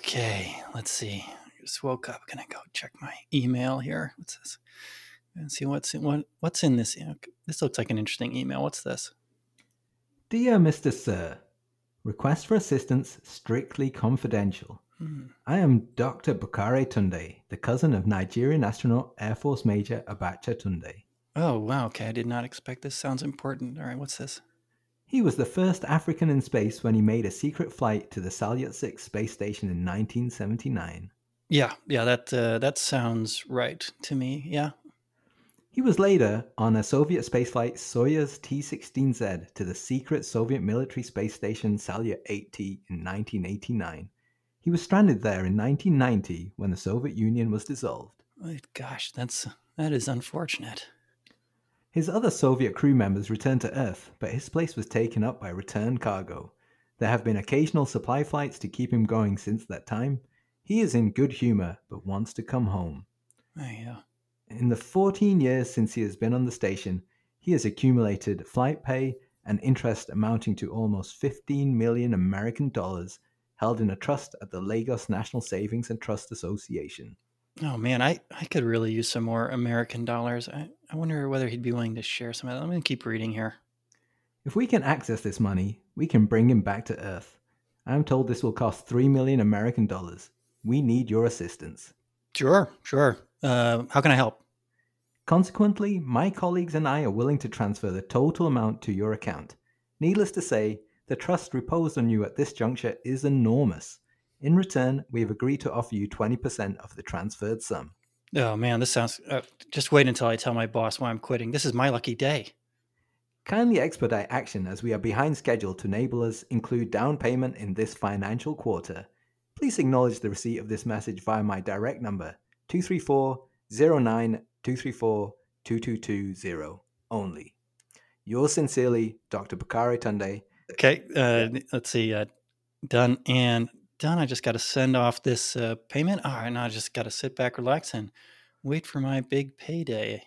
Okay, let's see. I Just woke up. Gonna go check my email here. What's this? And see what's in, what what's in this. This looks like an interesting email. What's this? Dear Mr. Sir, request for assistance strictly confidential. Hmm. I am Dr. Bakare Tunde, the cousin of Nigerian astronaut Air Force Major Abacha Tunde. Oh wow. Okay, I did not expect this. Sounds important. All right, what's this? He was the first African in space when he made a secret flight to the Salyut 6 space station in 1979. Yeah, yeah. That uh, that sounds right to me. Yeah. He was later on a Soviet spaceflight Soyuz T 16Z to the secret Soviet military space station Salyut 8T in 1989. He was stranded there in 1990 when the Soviet Union was dissolved. Oh, Gosh, that's that is unfortunate. His other Soviet crew members returned to Earth, but his place was taken up by return cargo. There have been occasional supply flights to keep him going since that time. He is in good humor, but wants to come home. Oh, yeah. In the 14 years since he has been on the station, he has accumulated flight pay and interest amounting to almost 15 million American dollars held in a trust at the Lagos National Savings and Trust Association. Oh man, I, I could really use some more American dollars. I, I wonder whether he'd be willing to share some of that. I'm gonna keep reading here. If we can access this money, we can bring him back to Earth. I'm told this will cost 3 million American dollars. We need your assistance. Sure, sure. Uh, how can I help? Consequently, my colleagues and I are willing to transfer the total amount to your account. Needless to say, the trust reposed on you at this juncture is enormous. In return, we have agreed to offer you 20% of the transferred sum. Oh man, this sounds. Uh, just wait until I tell my boss why I'm quitting. This is my lucky day. Kindly expedite action as we are behind schedule to enable us include down payment in this financial quarter. Please acknowledge the receipt of this message via my direct number 234 09 234 2220 only. Yours sincerely, Dr. Bakari Tunde. Okay, uh, let's see. Uh, done and done. I just got to send off this uh, payment. All right, now I just got to sit back, relax, and wait for my big payday.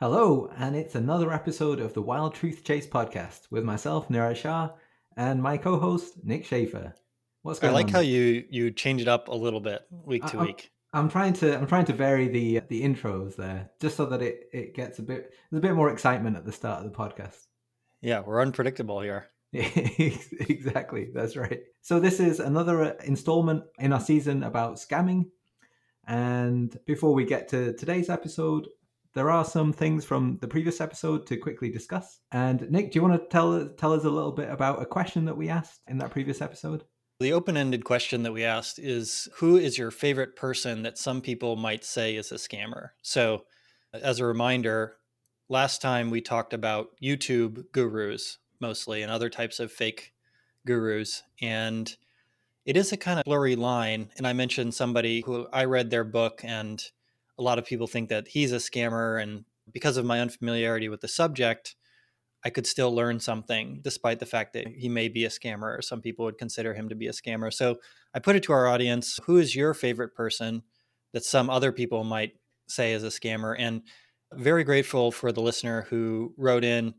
Hello, and it's another episode of the Wild Truth Chase podcast with myself, Neeraj Shah, and my co-host Nick Schaefer. What's going on? I like on? how you you change it up a little bit week to I- week. I'm trying to I'm trying to vary the the intros there, just so that it it gets a bit there's a bit more excitement at the start of the podcast. Yeah, we're unpredictable here. exactly, that's right. So this is another uh, installment in our season about scamming. And before we get to today's episode, there are some things from the previous episode to quickly discuss. And Nick, do you want to tell tell us a little bit about a question that we asked in that previous episode? The open-ended question that we asked is who is your favorite person that some people might say is a scammer? So, as a reminder, last time we talked about YouTube gurus mostly and other types of fake gurus and it is a kind of blurry line and I mentioned somebody who I read their book and a lot of people think that he's a scammer and because of my unfamiliarity with the subject I could still learn something despite the fact that he may be a scammer or some people would consider him to be a scammer. So I put it to our audience who is your favorite person that some other people might say is a scammer? And very grateful for the listener who wrote in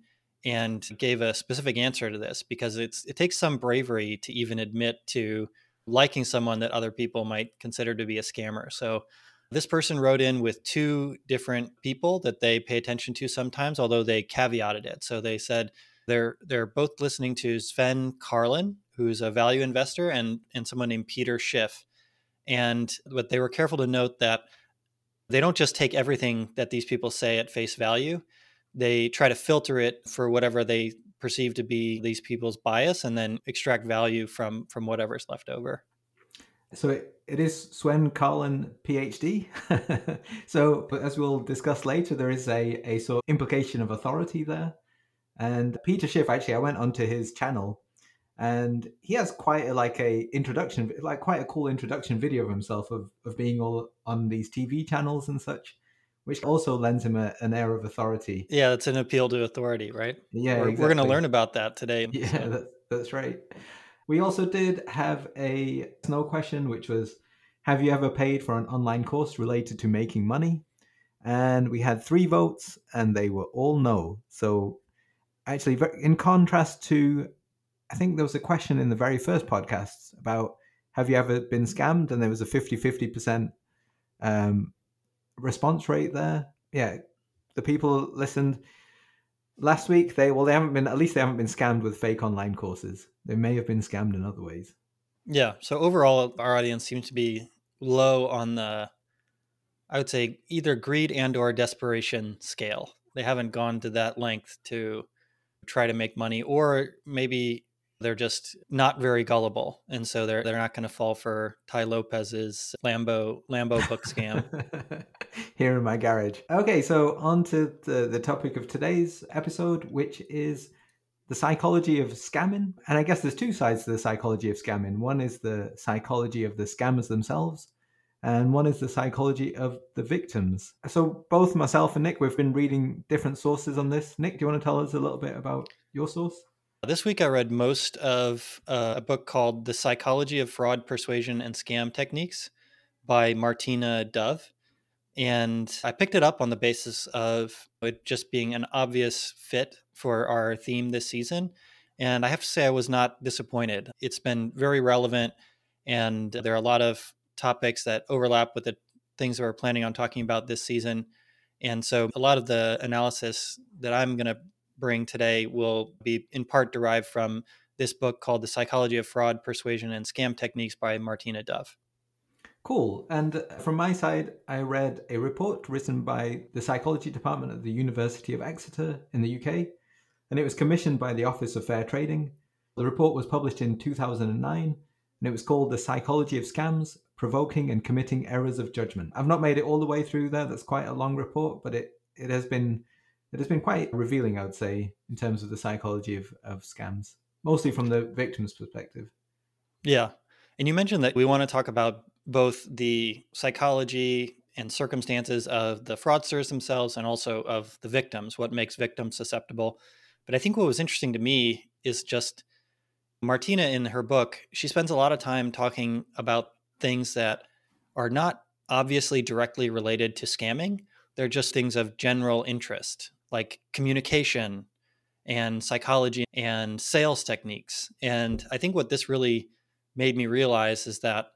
and gave a specific answer to this because it's it takes some bravery to even admit to liking someone that other people might consider to be a scammer. So this person wrote in with two different people that they pay attention to sometimes, although they caveated it. So they said they're they're both listening to Sven Carlin, who's a value investor, and and someone named Peter Schiff. And but they were careful to note that they don't just take everything that these people say at face value. They try to filter it for whatever they perceive to be these people's bias and then extract value from from whatever's left over. So it, it is Sven Carlin, PhD. so, but as we'll discuss later, there is a, a sort of implication of authority there. And Peter Schiff, actually, I went onto his channel, and he has quite a, like a introduction, like quite a cool introduction video of himself of of being all on these TV channels and such, which also lends him a, an air of authority. Yeah, it's an appeal to authority, right? Yeah, we're, exactly. we're going to learn about that today. Yeah, that's, that's right. We also did have a snow question, which was Have you ever paid for an online course related to making money? And we had three votes, and they were all no. So, actually, in contrast to, I think there was a question in the very first podcast about Have you ever been scammed? And there was a 50 50% um, response rate there. Yeah, the people listened last week. They well, they haven't been at least they haven't been scammed with fake online courses. They may have been scammed in other ways. Yeah. So overall, our audience seems to be low on the, I would say, either greed and or desperation scale. They haven't gone to that length to try to make money, or maybe they're just not very gullible, and so they're they're not going to fall for Tai Lopez's Lambo Lambo book scam. Here in my garage. Okay, so on to the, the topic of today's episode, which is the psychology of scamming. And I guess there's two sides to the psychology of scamming. One is the psychology of the scammers themselves, and one is the psychology of the victims. So both myself and Nick, we've been reading different sources on this. Nick, do you want to tell us a little bit about your source? This week I read most of uh, a book called The Psychology of Fraud, Persuasion, and Scam Techniques by Martina Dove. And I picked it up on the basis of it just being an obvious fit for our theme this season. And I have to say, I was not disappointed. It's been very relevant, and there are a lot of topics that overlap with the things that we're planning on talking about this season. And so, a lot of the analysis that I'm going to bring today will be in part derived from this book called The Psychology of Fraud, Persuasion, and Scam Techniques by Martina Dove. Cool. And uh, from my side, I read a report written by the psychology department at the University of Exeter in the UK, and it was commissioned by the Office of Fair Trading. The report was published in 2009, and it was called The Psychology of Scams Provoking and Committing Errors of Judgment. I've not made it all the way through there. That's quite a long report, but it, it has been it has been quite revealing, I would say, in terms of the psychology of, of scams, mostly from the victim's perspective. Yeah. And you mentioned that we want to talk about both the psychology and circumstances of the fraudsters themselves and also of the victims, what makes victims susceptible. But I think what was interesting to me is just Martina in her book, she spends a lot of time talking about things that are not obviously directly related to scamming. They're just things of general interest like communication and psychology and sales techniques. And I think what this really made me realize is that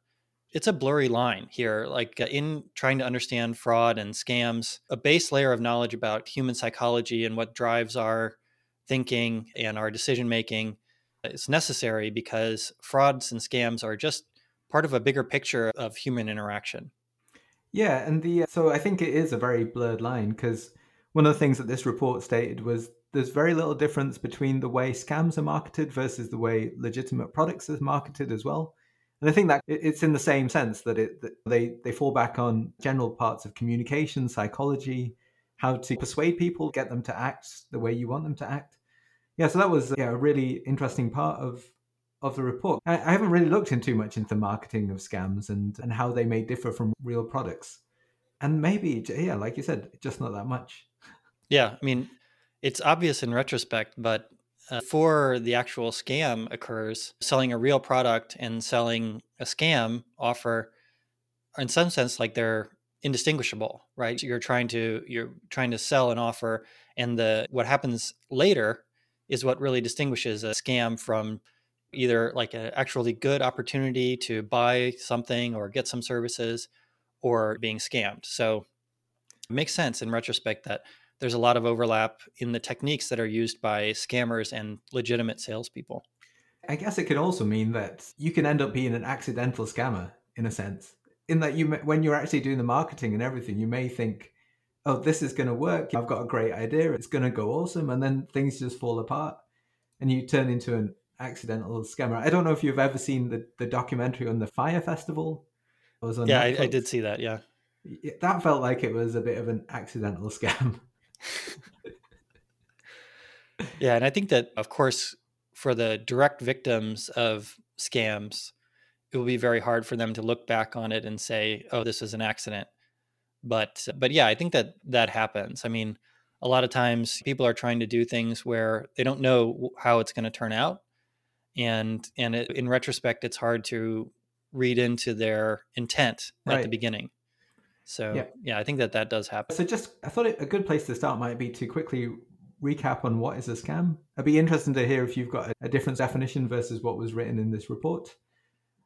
it's a blurry line here. Like uh, in trying to understand fraud and scams, a base layer of knowledge about human psychology and what drives our thinking and our decision making is necessary because frauds and scams are just part of a bigger picture of human interaction. Yeah, and the so I think it is a very blurred line because one of the things that this report stated was there's very little difference between the way scams are marketed versus the way legitimate products are marketed as well. And I think that it's in the same sense that it that they they fall back on general parts of communication, psychology, how to persuade people, get them to act the way you want them to act. Yeah, so that was yeah, a really interesting part of of the report. I, I haven't really looked in too much into the marketing of scams and and how they may differ from real products. And maybe yeah, like you said, just not that much. Yeah, I mean, it's obvious in retrospect, but uh, before the actual scam occurs, selling a real product and selling a scam offer, in some sense, like they're indistinguishable, right? You're trying to you're trying to sell an offer, and the what happens later is what really distinguishes a scam from either like an actually good opportunity to buy something or get some services or being scammed. So it makes sense in retrospect that there's a lot of overlap in the techniques that are used by scammers and legitimate salespeople. I guess it could also mean that you can end up being an accidental scammer in a sense. In that you, when you're actually doing the marketing and everything, you may think, "Oh, this is going to work. I've got a great idea. It's going to go awesome," and then things just fall apart, and you turn into an accidental scammer. I don't know if you've ever seen the, the documentary on the Fire Festival. yeah, I, I, did see that. Yeah, that felt like it was a bit of an accidental scam yeah, and I think that, of course, for the direct victims of scams, it will be very hard for them to look back on it and say, "Oh, this was an accident." But but yeah, I think that that happens. I mean, a lot of times people are trying to do things where they don't know how it's going to turn out, and and it, in retrospect, it's hard to read into their intent at the beginning. So yeah. yeah, I think that that does happen. So just I thought a good place to start might be to quickly recap on what is a scam. I'd be interested to hear if you've got a different definition versus what was written in this report.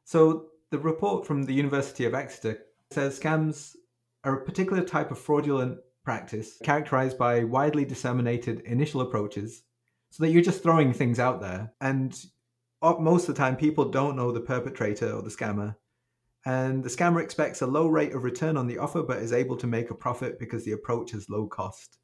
So the report from the University of Exeter says scams are a particular type of fraudulent practice characterized by widely disseminated initial approaches so that you're just throwing things out there and most of the time people don't know the perpetrator or the scammer and the scammer expects a low rate of return on the offer but is able to make a profit because the approach is low cost.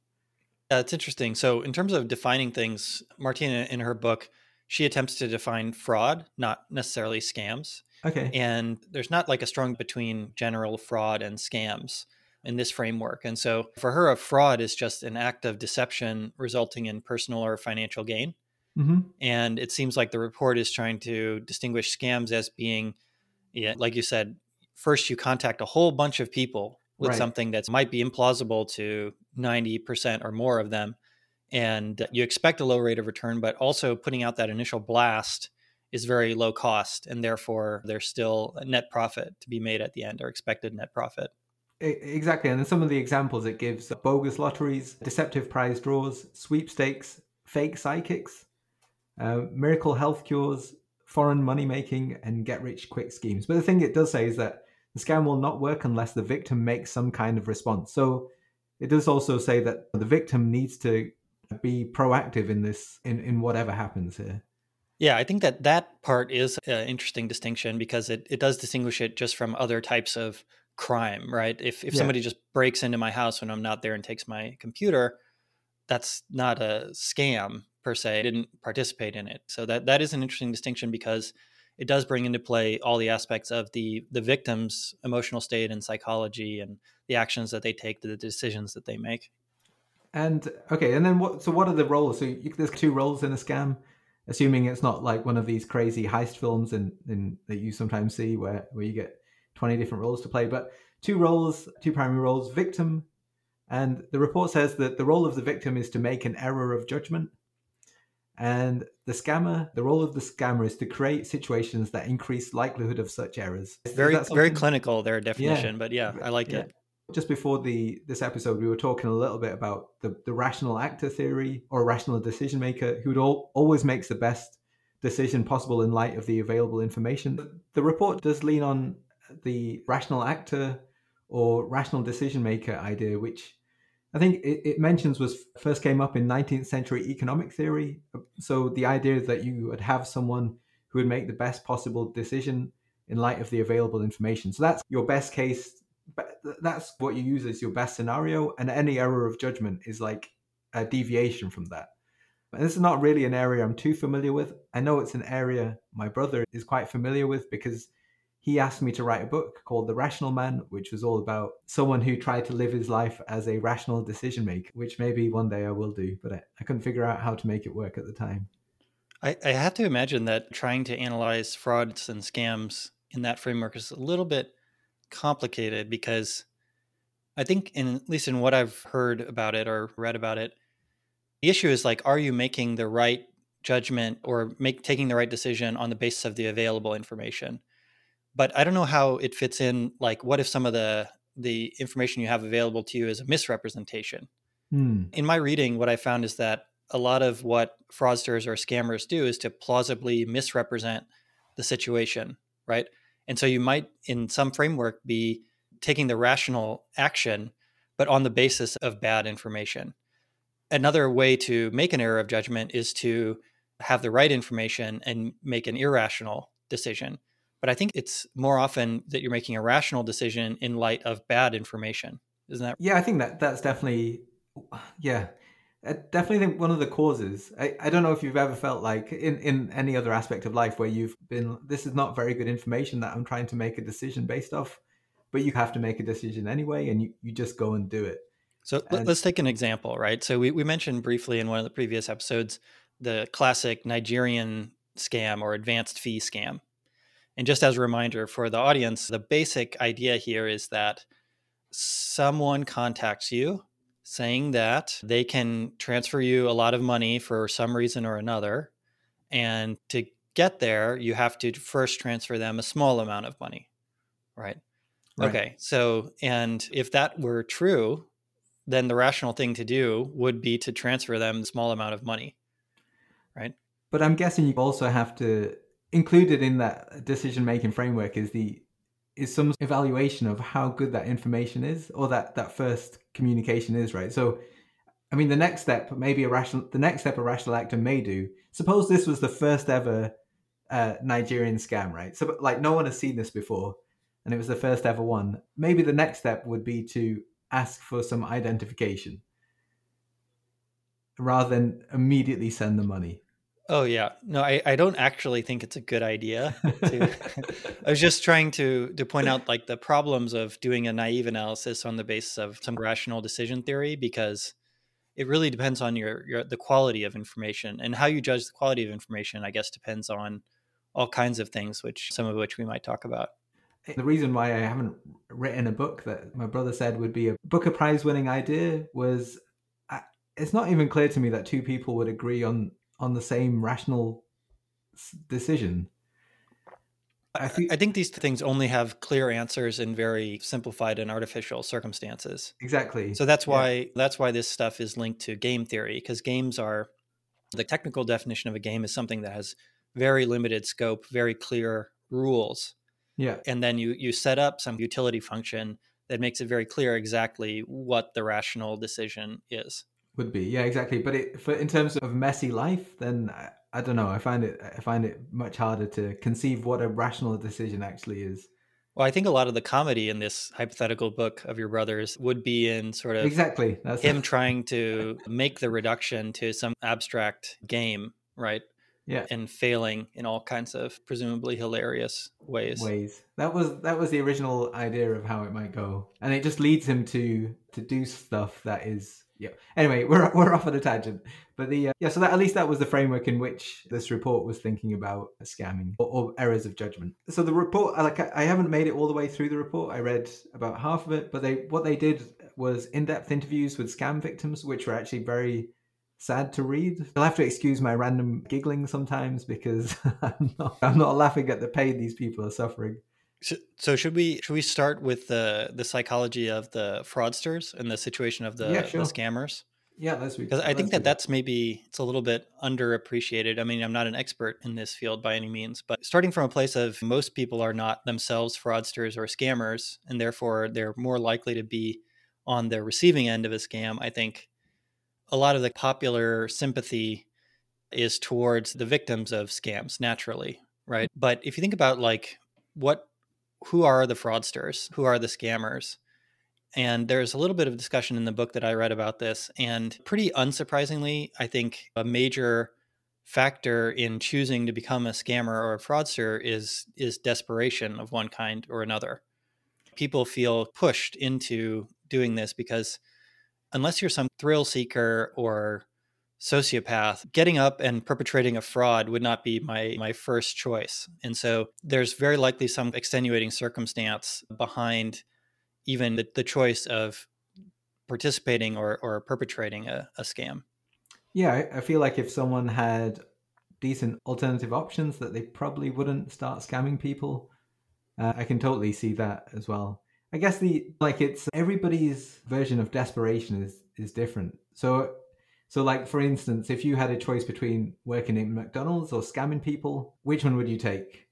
Yeah, it's interesting. So in terms of defining things martina in her book she attempts to define fraud not necessarily scams. Okay. And there's not like a strong between general fraud and scams in this framework. And so for her a fraud is just an act of deception resulting in personal or financial gain. Mm-hmm. and it seems like the report is trying to distinguish scams as being yeah, like you said, first you contact a whole bunch of people with right. something that might be implausible to 90% or more of them. And you expect a low rate of return, but also putting out that initial blast is very low cost. And therefore, there's still a net profit to be made at the end or expected net profit. Exactly. And some of the examples it gives bogus lotteries, deceptive prize draws, sweepstakes, fake psychics, uh, miracle health cures, foreign money making, and get rich quick schemes. But the thing it does say is that the scam will not work unless the victim makes some kind of response. So it does also say that the victim needs to be proactive in this, in, in whatever happens here. Yeah, I think that that part is an interesting distinction because it, it does distinguish it just from other types of crime, right? If, if yeah. somebody just breaks into my house when I'm not there and takes my computer, that's not a scam per se didn't participate in it. So that that is an interesting distinction because it does bring into play all the aspects of the the victim's emotional state and psychology and the actions that they take, the decisions that they make. And okay, and then what? So what are the roles? So you, there's two roles in a scam, assuming it's not like one of these crazy heist films in that you sometimes see where where you get twenty different roles to play. But two roles, two primary roles: victim, and the report says that the role of the victim is to make an error of judgment and the scammer, the role of the scammer is to create situations that increase likelihood of such errors. Very, very clinical their definition, yeah. but yeah, I like yeah. it. Just before the this episode, we were talking a little bit about the, the rational actor theory or rational decision maker who all, always makes the best decision possible in light of the available information. The report does lean on the rational actor or rational decision maker idea, which I think it, it, mentions was first came up in 19th century economic theory. So the idea that you would have someone who would make the best possible decision in light of the available information. So that's your best case. That's what you use as your best scenario, and any error of judgment is like a deviation from that. And this is not really an area I'm too familiar with. I know it's an area my brother is quite familiar with because he asked me to write a book called The Rational Man, which was all about someone who tried to live his life as a rational decision maker, which maybe one day I will do, but I, I couldn't figure out how to make it work at the time. I, I have to imagine that trying to analyze frauds and scams in that framework is a little bit complicated because I think, in, at least in what I've heard about it or read about it, the issue is like, are you making the right judgment or make taking the right decision on the basis of the available information? But I don't know how it fits in. Like, what if some of the the information you have available to you is a misrepresentation? Hmm. In my reading, what I found is that a lot of what fraudsters or scammers do is to plausibly misrepresent the situation, right? And so you might, in some framework, be taking the rational action, but on the basis of bad information. Another way to make an error of judgment is to have the right information and make an irrational decision. But I think it's more often that you're making a rational decision in light of bad information. Isn't that? Yeah, I think that that's definitely, yeah, I definitely think one of the causes. I, I don't know if you've ever felt like in, in any other aspect of life where you've been, this is not very good information that I'm trying to make a decision based off, but you have to make a decision anyway and you, you just go and do it. So and, let's take an example, right? So we, we mentioned briefly in one of the previous episodes the classic Nigerian scam or advanced fee scam, and just as a reminder for the audience, the basic idea here is that someone contacts you saying that they can transfer you a lot of money for some reason or another. And to get there, you have to first transfer them a small amount of money. Right. right. Okay. So, and if that were true, then the rational thing to do would be to transfer them a small amount of money. Right. But I'm guessing you also have to included in that decision making framework is the is some evaluation of how good that information is or that that first communication is right? So i mean the next step maybe a rational the next step a rational actor may do suppose this was the first ever uh, nigerian scam right? So like no one has seen this before and it was the first ever one. Maybe the next step would be to ask for some identification rather than immediately send the money Oh yeah, no, I, I don't actually think it's a good idea. To, I was just trying to to point out like the problems of doing a naive analysis on the basis of some rational decision theory because it really depends on your, your the quality of information and how you judge the quality of information. I guess depends on all kinds of things, which some of which we might talk about. The reason why I haven't written a book that my brother said would be a Booker Prize winning idea was it's not even clear to me that two people would agree on on the same rational decision. I think I think these things only have clear answers in very simplified and artificial circumstances. Exactly. So that's why yeah. that's why this stuff is linked to game theory because games are the technical definition of a game is something that has very limited scope, very clear rules. Yeah. And then you you set up some utility function that makes it very clear exactly what the rational decision is. Would be, yeah, exactly. But it, for in terms of messy life, then I, I don't know. I find it, I find it much harder to conceive what a rational decision actually is. Well, I think a lot of the comedy in this hypothetical book of your brother's would be in sort of exactly That's him trying to make the reduction to some abstract game, right? Yeah, and failing in all kinds of presumably hilarious ways. Ways that was that was the original idea of how it might go, and it just leads him to to do stuff that is yeah. Anyway, we're we're off on a tangent, but the uh, yeah. So that at least that was the framework in which this report was thinking about scamming or, or errors of judgment. So the report, like I haven't made it all the way through the report. I read about half of it, but they what they did was in-depth interviews with scam victims, which were actually very sad to read. I'll have to excuse my random giggling sometimes because I'm not, I'm not laughing at the pain these people are suffering. So should we should we start with the the psychology of the fraudsters and the situation of the, yeah, sure. the scammers? Yeah, that's because I think that that's maybe it's a little bit underappreciated. I mean, I'm not an expert in this field by any means, but starting from a place of most people are not themselves fraudsters or scammers, and therefore they're more likely to be on the receiving end of a scam. I think a lot of the popular sympathy is towards the victims of scams naturally, right? But if you think about like what who are the fraudsters? Who are the scammers? And there's a little bit of discussion in the book that I read about this. And pretty unsurprisingly, I think a major factor in choosing to become a scammer or a fraudster is is desperation of one kind or another. People feel pushed into doing this because unless you're some thrill seeker or sociopath, getting up and perpetrating a fraud would not be my my first choice. And so there's very likely some extenuating circumstance behind even the, the choice of participating or, or perpetrating a, a scam. Yeah, I feel like if someone had decent alternative options that they probably wouldn't start scamming people. Uh, I can totally see that as well. I guess the like it's everybody's version of desperation is is different. So so, like for instance, if you had a choice between working in McDonald's or scamming people, which one would you take?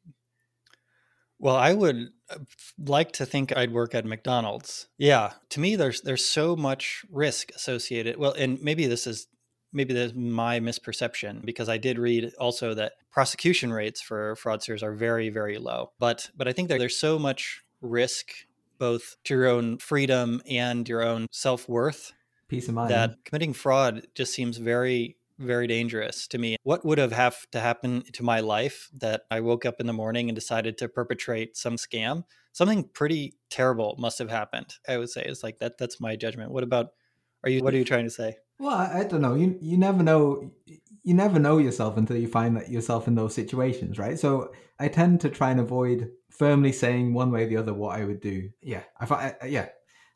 Well, I would uh, like to think I'd work at McDonald's. Yeah, to me, there's there's so much risk associated. Well, and maybe this is maybe that's my misperception because I did read also that prosecution rates for fraudsters are very very low. But but I think there's so much risk both to your own freedom and your own self worth peace of mind. That committing fraud just seems very, very dangerous to me. What would have have to happen to my life that I woke up in the morning and decided to perpetrate some scam? Something pretty terrible must have happened. I would say it's like that. That's my judgment. What about? Are you? What are you trying to say? Well, I, I don't know. You you never know. You never know yourself until you find that yourself in those situations, right? So I tend to try and avoid firmly saying one way or the other what I would do. Yeah, I, I yeah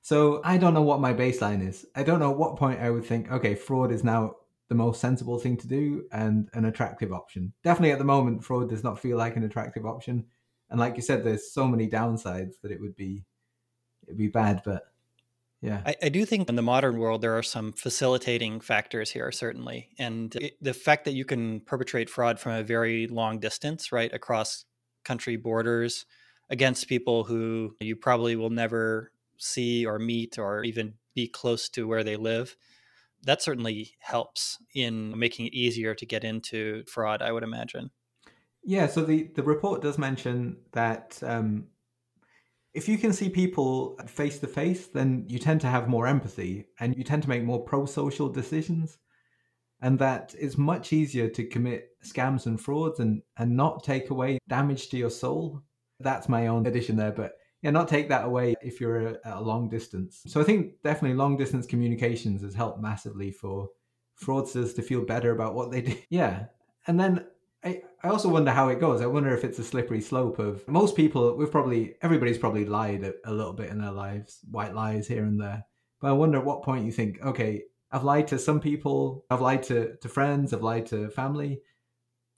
So I don't know what my baseline is. I don't know at what point I would think, okay, fraud is now the most sensible thing to do and an attractive option. Definitely at the moment, fraud does not feel like an attractive option. And like you said, there's so many downsides that it would be it'd be bad. But yeah, I, I do think in the modern world there are some facilitating factors here, certainly, and it, the fact that you can perpetrate fraud from a very long distance, right across country borders, against people who you probably will never see or meet or even be close to where they live that certainly helps in making it easier to get into fraud, I would imagine. Yeah, so the, the report does mention that um, if you can see people face to face, then you tend to have more empathy and you tend to make more pro social decisions. And that it's much easier to commit scams and frauds and, and not take away damage to your soul. That's my own addition there, but yeah, not take that away if you're at a long distance. So I think definitely long distance communications has helped massively for fraudsters to feel better about what they do. Yeah. And then I, I also wonder how it goes. I wonder if it's a slippery slope of most people, we've probably, everybody's probably lied a, a little bit in their lives, white lies here and there. But I wonder at what point you think, okay, I've lied to some people, I've lied to, to friends, I've lied to family.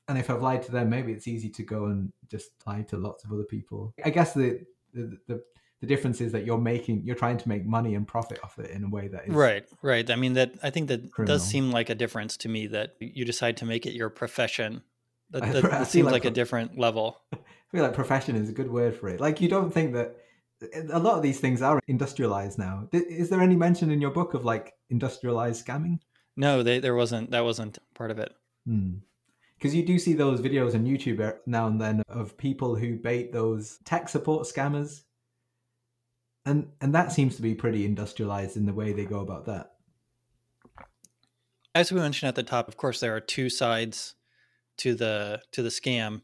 And if I've lied to them, maybe it's easy to go and just lie to lots of other people. I guess the the, the the difference is that you're making you're trying to make money and profit off it in a way that is right right. I mean that i think that criminal. does seem like a difference to me that you decide to make it your profession. That, that, that seems like, like a different level. I feel like profession is a good word for it. Like you don't think that a lot of these things are industrialized now. Is there any mention in your book of like industrialized scamming? No they, there wasn't that wasn't part of it. Hmm because you do see those videos on YouTube now and then of people who bait those tech support scammers, and and that seems to be pretty industrialized in the way they go about that. As we mentioned at the top, of course, there are two sides to the to the scam.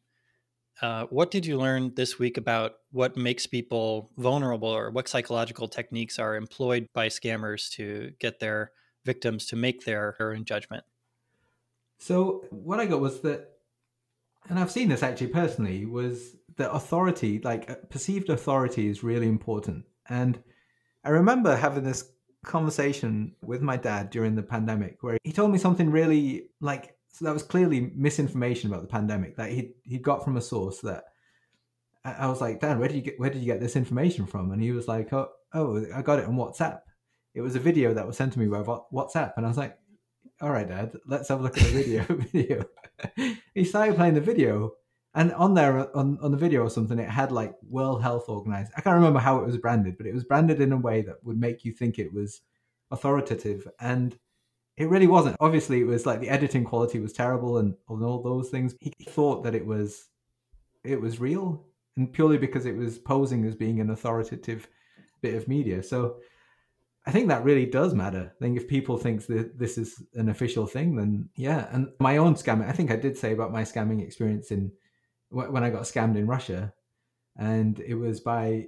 Uh, what did you learn this week about what makes people vulnerable, or what psychological techniques are employed by scammers to get their victims to make their own judgment? So what I got was that, and I've seen this actually personally, was that authority, like uh, perceived authority, is really important. And I remember having this conversation with my dad during the pandemic where he told me something really like so that was clearly misinformation about the pandemic that he he got from a source that I was like, Dan, where did you get where did you get this information from? And he was like, Oh, oh, I got it on WhatsApp. It was a video that was sent to me by WhatsApp, and I was like, all right, Dad, let's have a look at the video. video. he started playing the video, and on there, on, on the video or something, it had like World Health Organized. I can't remember how it was branded, but it was branded in a way that would make you think it was authoritative, and it really wasn't. Obviously, it was like the editing quality was terrible, and, and all those things. He thought that it was, it was real, and purely because it was posing as being an authoritative bit of media. So I think that really does matter. I think if people think that this is an official thing, then yeah. And my own scamming, I think I did say about my scamming experience in when I got scammed in Russia, and it was by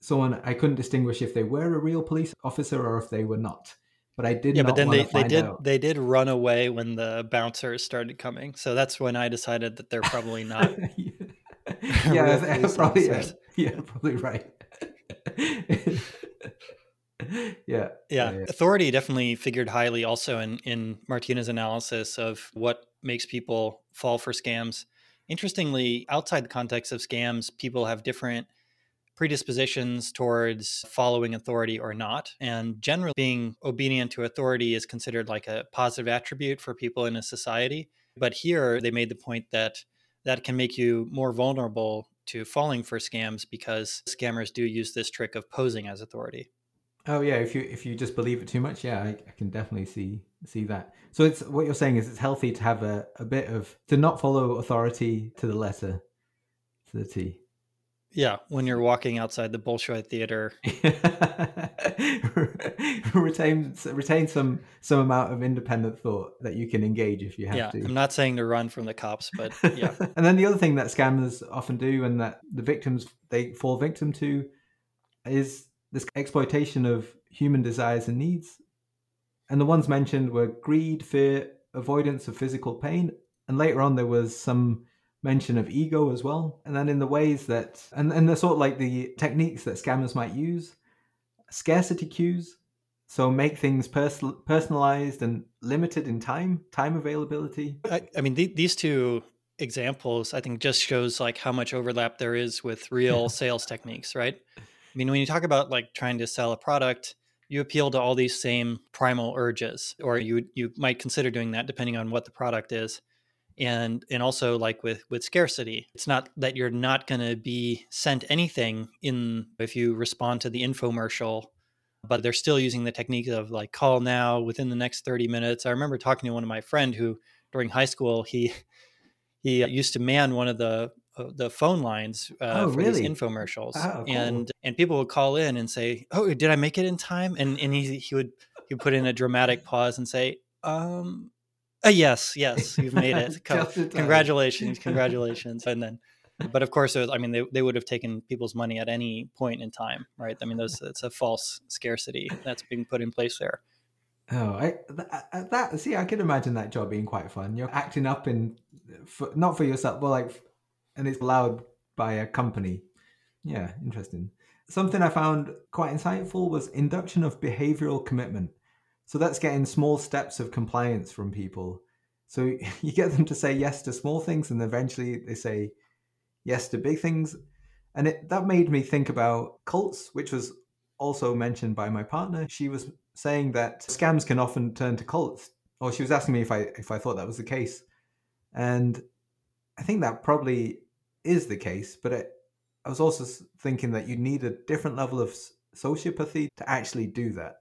someone I couldn't distinguish if they were a real police officer or if they were not. But I did. Yeah, but then they, they did out. they did run away when the bouncers started coming. So that's when I decided that they're probably not. yeah, yeah probably yeah, yeah, probably right. yeah. yeah. Yeah. Authority definitely figured highly also in, in Martina's analysis of what makes people fall for scams. Interestingly, outside the context of scams, people have different predispositions towards following authority or not. And generally, being obedient to authority is considered like a positive attribute for people in a society. But here, they made the point that that can make you more vulnerable to falling for scams because scammers do use this trick of posing as authority. Oh yeah, if you if you just believe it too much, yeah, I, I, can definitely see see that. So it's what you're saying is it's healthy to have a, a bit of to not follow authority to the letter, to the T. Yeah, when you're walking outside the Bolshoi theater, retain retain some some amount of independent thought that you can engage if you have yeah, to. I'm not saying to run from the cops, but yeah. and then the other thing that scammers often do, and that the victims they fall victim to, is this exploitation of human desires and needs. And the ones mentioned were greed, fear, avoidance of physical pain, and later on there was some mention of ego as well. And then in the ways that, and, and the sort of like the techniques that scammers might use scarcity cues, So make things pers- personalized and limited in time, time availability. I, I mean, th- these two examples, I think, just shows like how much overlap there is with real sales techniques, right? I mean, when you talk about like trying to sell a product, you appeal to all these same primal urges, or you you might consider doing that depending on what the product is. And and also like with with scarcity it's not that you're not going to be sent anything in if you respond to the infomercial but they're still using the technique of like call now within the next 30 minutes. I remember talking to one of my friend who during high school he he used to man one of the uh, the phone lines uh, Oh, for these infomercials Oh, cool. and and people would call in and say oh did i make it in time and and he he would he would put in a dramatic pause and say um uh, yes yes you've made it Co- Just in time. congratulations congratulations and then but of course it was, i mean they, they would have taken people's money at any point in time right i mean those it's a false scarcity that's being put in place there Oh, I, that, that see, I can imagine that job being quite fun. You're acting up in, for, not for yourself, but like, and it's allowed by a company. Yeah, interesting. Something I found quite insightful was induction of behavioral commitment. So that's getting small steps of compliance from people. So you get them to say yes to small things, and eventually they say yes to big things. And it, that made me think about cults, which was also mentioned by my partner. She was saying that scams can often turn to cults, or she was asking me if I if I thought that was the case, and I think that probably is the case. But it, I was also thinking that you need a different level of sociopathy to actually do that.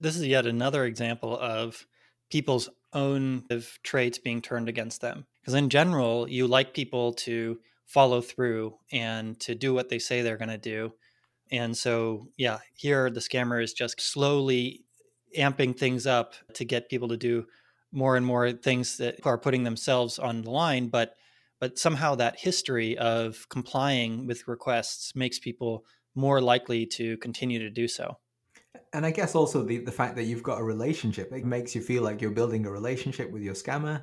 this is yet another example of people's own traits being turned against them because in general you like people to follow through and to do what they say they're going to do and so yeah here the scammer is just slowly amping things up to get people to do more and more things that are putting themselves on the line but but somehow that history of complying with requests makes people more likely to continue to do so And I guess also the, the fact that you've got a relationship, it makes you feel like you're building a relationship with your scammer.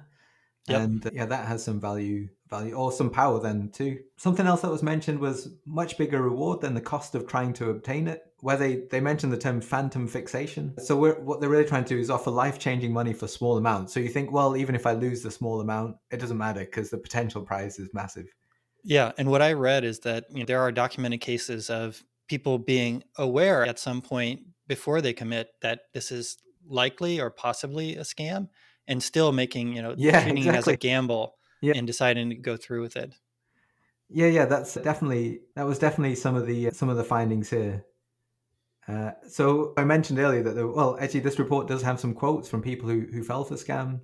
Yep. And uh, yeah, that has some value, value or some power then too. Something else that was mentioned was much bigger reward than the cost of trying to obtain it. Where they, they mentioned the term phantom fixation. So we're, what they're really trying to do is offer life changing money for small amounts. So you think, well, even if I lose the small amount, it doesn't matter because the potential prize is massive. Yeah, and what I read is that you know, there are documented cases of people being aware at some point before they commit that this is likely or possibly a scam, and still making you know Yeah, treating it as a gamble Yeah. and deciding to go through with it. Yeah, yeah, that's definitely that was definitely some of the some of the findings here. Uh, so I mentioned earlier that the, well, actually, this report does have some quotes from people who who fell for scams,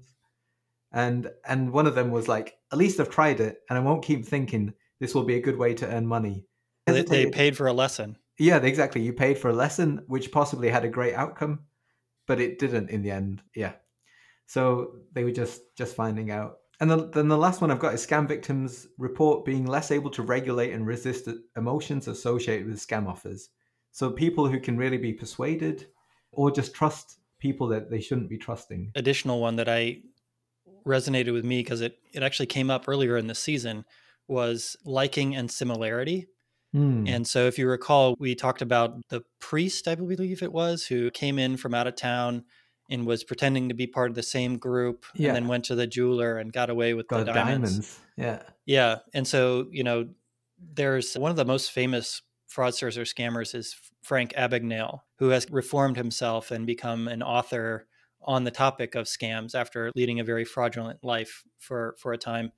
and and one of them was like, "At least I've tried it, and I won't keep thinking this will be a good way to earn money." They, they paid for a lesson. yeah, exactly. You paid for a lesson which possibly had a great outcome, but it didn't in the end. Yeah. So they were just just finding out. And then, then the last one I've got is scam victims report being less able to regulate and resist emotions associated with scam offers. So people who can really be persuaded or just trust people that they shouldn't be trusting. Additional one that I resonated with me because it it actually came up earlier in the season was liking and similarity. Hmm. And so, if you recall, we talked about the priest, I believe it was, who came in from out of town and was pretending to be part of the same group Yeah. and then went to the jeweler and got away with got the diamonds. diamonds. Yeah. Yeah. And so, you know, there's one of the most famous fraudsters or scammers is Frank Abagnale, who has reformed himself and become an author on the topic of scams after leading a very fraudulent life for, for a time.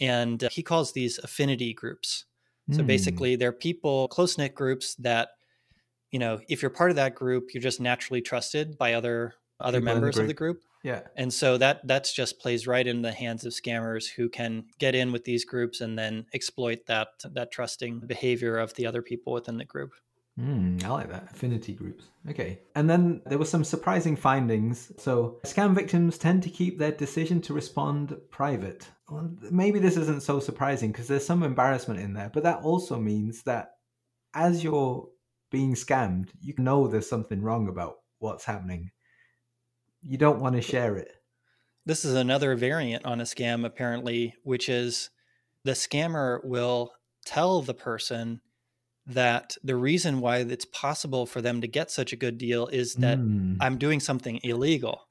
And uh, he calls these affinity groups. So Hmm. basically, they're people, close knit groups that, you know, if you're part of that group, you're just naturally trusted by other other People in the members of the group. Yeah. And so that that's just plays right in the hands of scammers who can get in with these groups and then exploit that that trusting behavior of the other people within the group. Hmm, I like that. Affinity groups. Okay. And then there were some surprising findings. So, scam victims tend to keep their decision to respond private. Well, maybe this isn't so surprising because there's some embarrassment in there, but that also means that as you're being scammed, you know there's something wrong about what's happening. You don't want to share it. This is another variant on a scam apparently, which is the scammer will tell the person that the reason why it's possible for them to get such a good deal is that mm. I'm doing something illegal.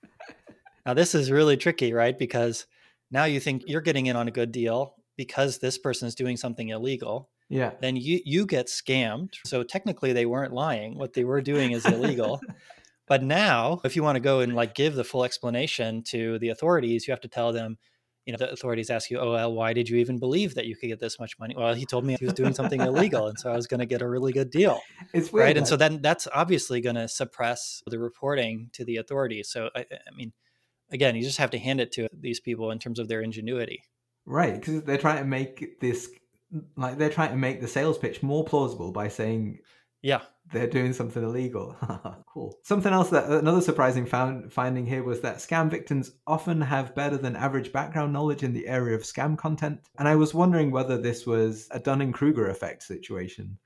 now, this is really tricky, right? Because now you think you're getting in on a good deal because this person is doing something illegal. Yeah. Then you you get scammed. So technically they weren't lying. What they were doing is illegal. but now, if you want to go and like give the full explanation to the authorities, you have to tell them, you know, the authorities ask you, oh, well, why did you even believe that you could get this much money? Well, he told me he was doing something illegal. And so I was going to get a really good deal. It's weird. Right. And so then that's obviously going to suppress the reporting to the authorities. So, I, I mean, again, you just have to hand it to these people in terms of their ingenuity. Right. Because they're trying to make this, like, they're trying to make the sales pitch more plausible by saying, yeah, they're doing something illegal. cool. Something else that another surprising found, finding here was that scam victims often have better than average background knowledge in the area of scam content. And I was wondering whether this was a Dunning Kruger effect situation.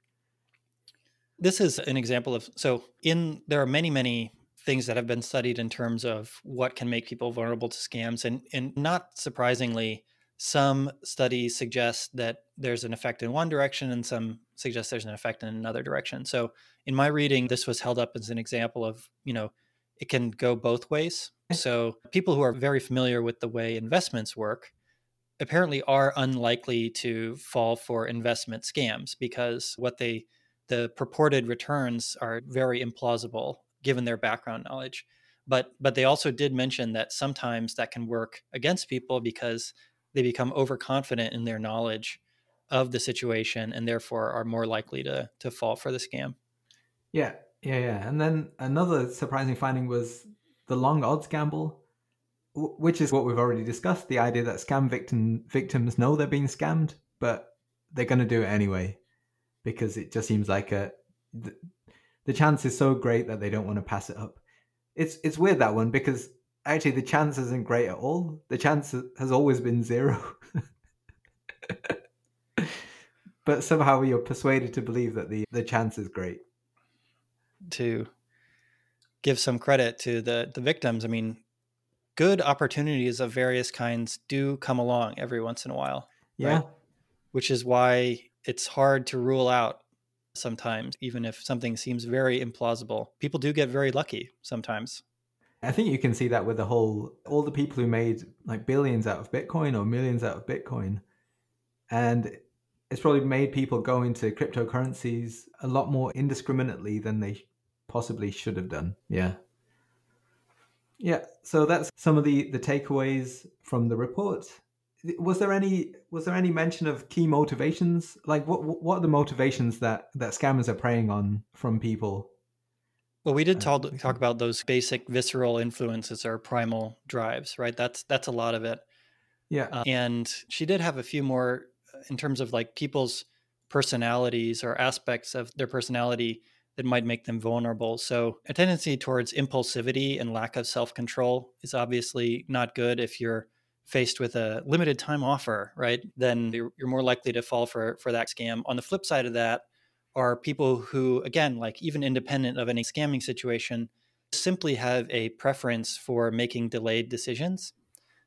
This is an example of so in there are many many things that have been studied in terms of what can make people vulnerable to scams and and not surprisingly some studies suggest that there's an effect in one direction and some suggest there's an effect in another direction. So in my reading, this was held up as an example of, you know, it can go both ways. So people who are very familiar with the way investments work apparently are unlikely to fall for investment scams because what they the purported returns are very implausible given their background knowledge. But but they also did mention that sometimes that can work against people because they become overconfident in their knowledge of the situation and therefore are more likely to to fall for the scam. Yeah, yeah, yeah. And then another surprising finding was the long odds gamble, which is what we've already discussed. The idea that scam victim victims know they're being scammed, but they're going to do it anyway because it just seems like a the, the chance is so great that they don't want to pass it up. It's it's weird that one because actually the chance isn't great at all. The chance has always been zero. but somehow you're persuaded to believe that the, the chance is great. To give some credit to the, the victims, I mean, good opportunities of various kinds do come along every once in a while. Yeah. Right? Which is why it's hard to rule out sometimes, even if something seems very implausible. People do get very lucky sometimes. I think you can see that with the whole all the people who made like billions out of Bitcoin or millions out of Bitcoin. And it's probably made people go into cryptocurrencies a lot more indiscriminately than they possibly should have done. Yeah. Yeah, so that's some of the the takeaways from the report. Was there any was there any mention of key motivations? Like what what are the motivations that that scammers are preying on from people well, we did uh, talk talk about those basic visceral influences or primal drives, right? That's that's a lot of it. Yeah. Uh, and she did have a few more in terms of like people's personalities or aspects of their personality that might make them vulnerable. So, a tendency towards impulsivity and lack of self-control is obviously not good if you're faced with a limited time offer, right? Then mm-hmm. you're, you're more likely to fall for for that scam. On the flip side of that, are people who, again, like even independent of any scamming situation, simply have a preference for making delayed decisions.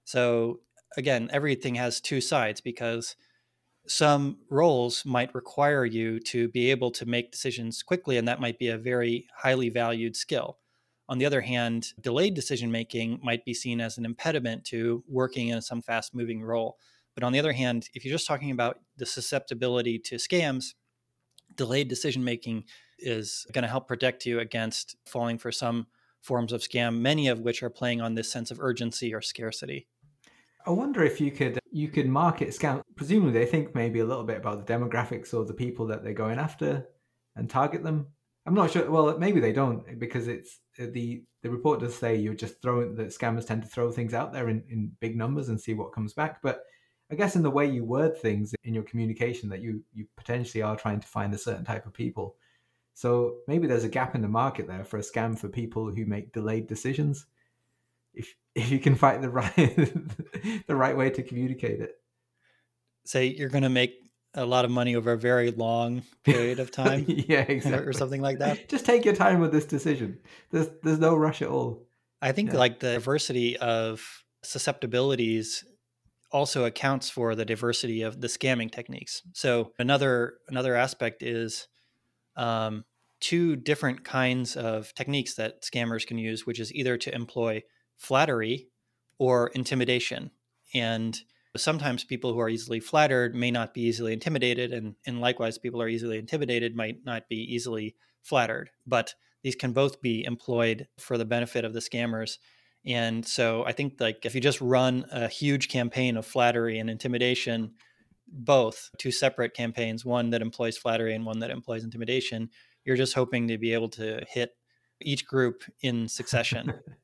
So, again, everything has two sides because some roles might require you to be able to make decisions quickly, and that might be a very highly valued skill. On the other hand, delayed decision making might be seen as an impediment to working in some fast moving role. But on the other hand, if you're just talking about the susceptibility to scams, delayed decision making is going to help protect you against falling for some forms of scam, many of which are playing on this sense of urgency or scarcity. I wonder if you could you could market scam. Presumably, they think maybe a little bit about the demographics or the people that they're going after and target them. I'm not sure. Well, maybe they don't because it's uh, the the report does say you're just throwing that scammers tend to throw things out there in, in big numbers and see what comes back. But I guess in the way you word things in your communication that you you potentially are trying to find a certain type of people. So maybe there's a gap in the market there for a scam for people who make delayed decisions. If if you can find the right the right way to communicate it. Say you're going to make a lot of money over a very long period of time. yeah, exactly. Or something like that. Just take your time with this decision. There's there's no rush at all. I think yeah. like the diversity of susceptibilities also accounts for the diversity of the scamming techniques. So another another aspect is um, two different kinds of techniques that scammers can use, which is either to employ flattery or intimidation. And sometimes people who are easily flattered may not be easily intimidated, and, and likewise, people who are easily intimidated might not be easily flattered. But these can both be employed for the benefit of the scammers. And so I think like if you just run a huge campaign of flattery and intimidation, both two separate campaigns, one that employs flattery and one that employs intimidation, you're just hoping to be able to hit each group in succession.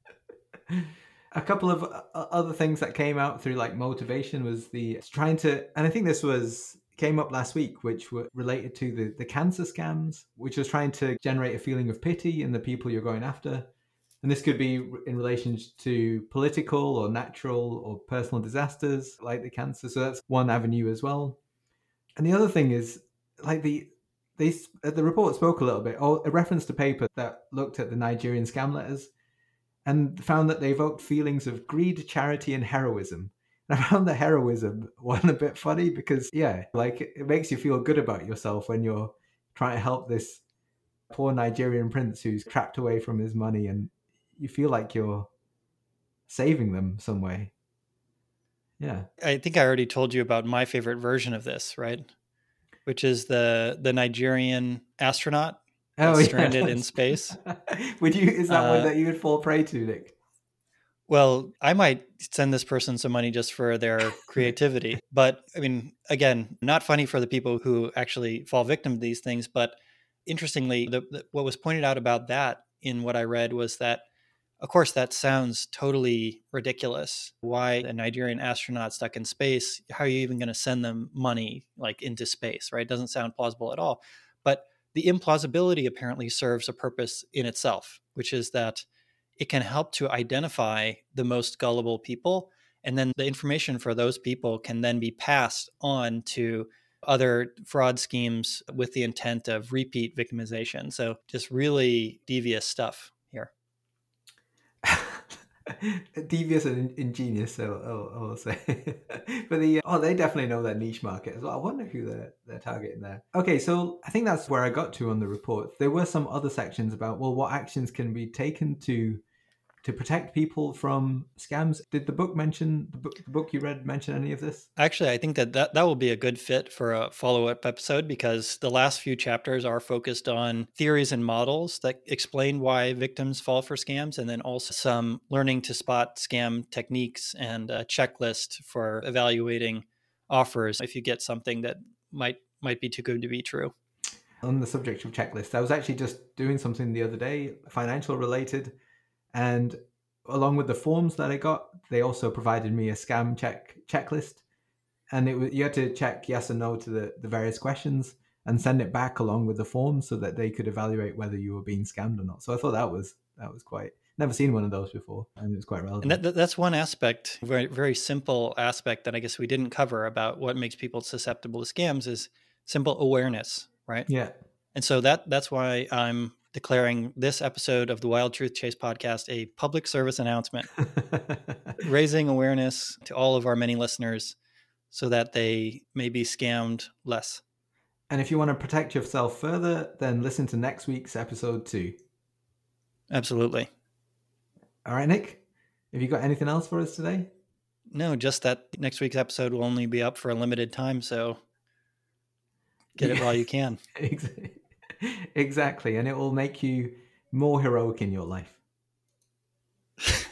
a couple of uh, other things that came out through like motivation was the trying to and i think this was came up last week which were related to the the cancer scams which was trying to generate a feeling of pity in the people you're going after. And this could be in relation to political or natural or personal disasters like the cancer. So that's one avenue as well. And the other thing is like the they the report spoke a little bit or a reference to paper that looked at the nigerian scam letters and found that they evoked feelings of greed, charity, and heroism. And I found the heroism one a bit funny because, yeah, like it makes you feel good about yourself when you're trying to help this poor Nigerian prince who's trapped away from his money, and you feel like you're saving them some way. Yeah. I think I already told you about my favorite version of this, right? Which is the the Nigerian astronaut oh, stranded yeah. in space. would you? Is that uh, one that you would fall prey to, Nick? Well, I might send this person some money just for their creativity. but I mean, again, not funny for the people who actually fall victim to these things. But interestingly, the, the, what was pointed out about that in what I read was that, of course, that sounds totally ridiculous. Why a Nigerian astronaut stuck in space? How are you even going to send them money like into space? Right? It doesn't sound plausible at all. But the implausibility apparently serves a purpose in itself, which is that it can help to identify the most gullible people. And then the information for those people can then be passed on to other fraud schemes with the intent of repeat victimization. So, just really devious stuff. devious and ingenious, so I'll, I'll say. but the uh, oh, they definitely know their niche market as well. I wonder who they're they're targeting there. Okay, so I think that's where I got to on the report. There were some other sections about well, what actions can be taken to to protect people from scams. Did the book mention the book, the book you read mention any of this? Actually, I think that, that that will be a good fit for a follow up episode because the last few chapters are focused on theories and models that explain why victims fall for scams, and then also some learning to spot scam techniques and a checklist for evaluating offers if you get something that might might be too good to be true. On the subject of checklist, I was actually just doing something the other day, financial related and along with the forms that I got, they also provided me a scam check checklist. And it was, you had to check yes or no to the, the various questions and send it back along with the forms so that they could evaluate whether you were being scammed or not. So I thought that was that was quite never seen one of those before, and it was quite relevant. And that, that's one aspect, very very simple aspect that I guess we didn't cover about what makes people susceptible to scams is simple awareness, right? Yeah. And so that that's why I'm declaring this episode of the Wild Truth Chase podcast a public service announcement, raising awareness to all of our many listeners so that they may be scammed less. And if you want to protect yourself further, then listen to next week's episode too. Absolutely. All right, Nick, have you got anything else for us today? No, just that next week's episode will only be up for a limited time, so get it while you can. exactly. Exactly. And it will make you more heroic in your life.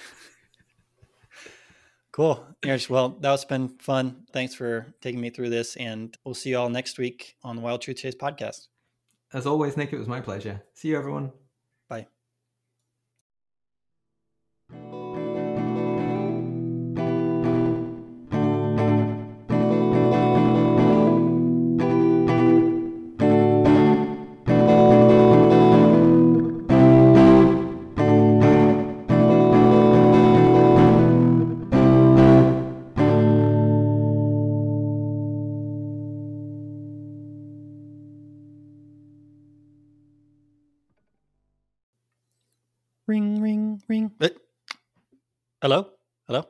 cool. Yes. Well, that's been fun. Thanks for taking me through this. And we'll see you all next week on the Wild Truth Chase podcast. As always, Nick, it was my pleasure. See you, everyone. Hello? Hello?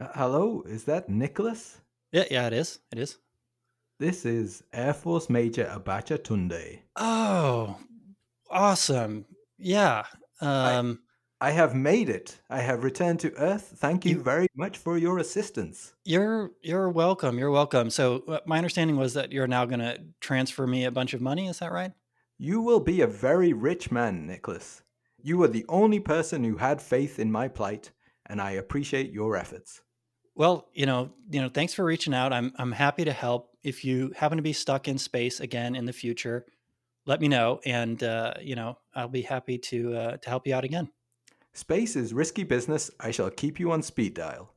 Uh, hello? Is that Nicholas? Yeah, yeah, it is. It is. This is Air Force Major Abacha Tunde. Oh, awesome. Yeah. Um, I have made it. I have returned to Earth. Thank you, You- very much for your assistance. you're you're welcome. You're welcome. So uh, my understanding was that you're now going to transfer me a bunch of money. Is that right? You will be a very rich man, Nicholas. You were the only person who had faith in my plight, and I appreciate your efforts. Well, you know, you know, thanks for reaching out. I'm I'm happy to help. If you happen to be stuck in space again in the future, let me know, and uh, you know, I'll be happy to uh, to help you out again. Space is risky business. I shall keep you on speed dial.